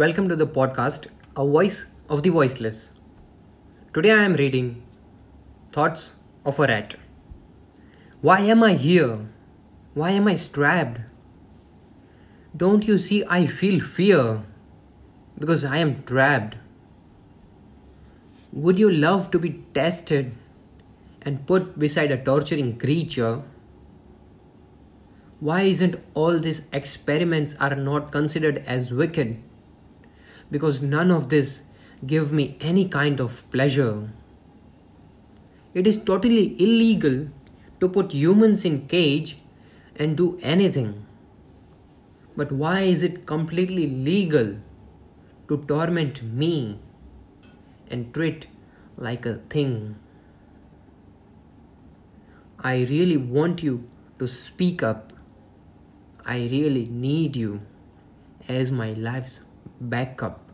Welcome to the podcast, A Voice of the Voiceless. Today I am reading Thoughts of a Rat. Why am I here? Why am I strapped? Don't you see I feel fear? Because I am trapped. Would you love to be tested and put beside a torturing creature? Why isn't all these experiments are not considered as wicked? Because none of this give me any kind of pleasure. It is totally illegal to put humans in cage and do anything. But why is it completely legal to torment me and treat like a thing? I really want you to speak up I really need you as my life's backup.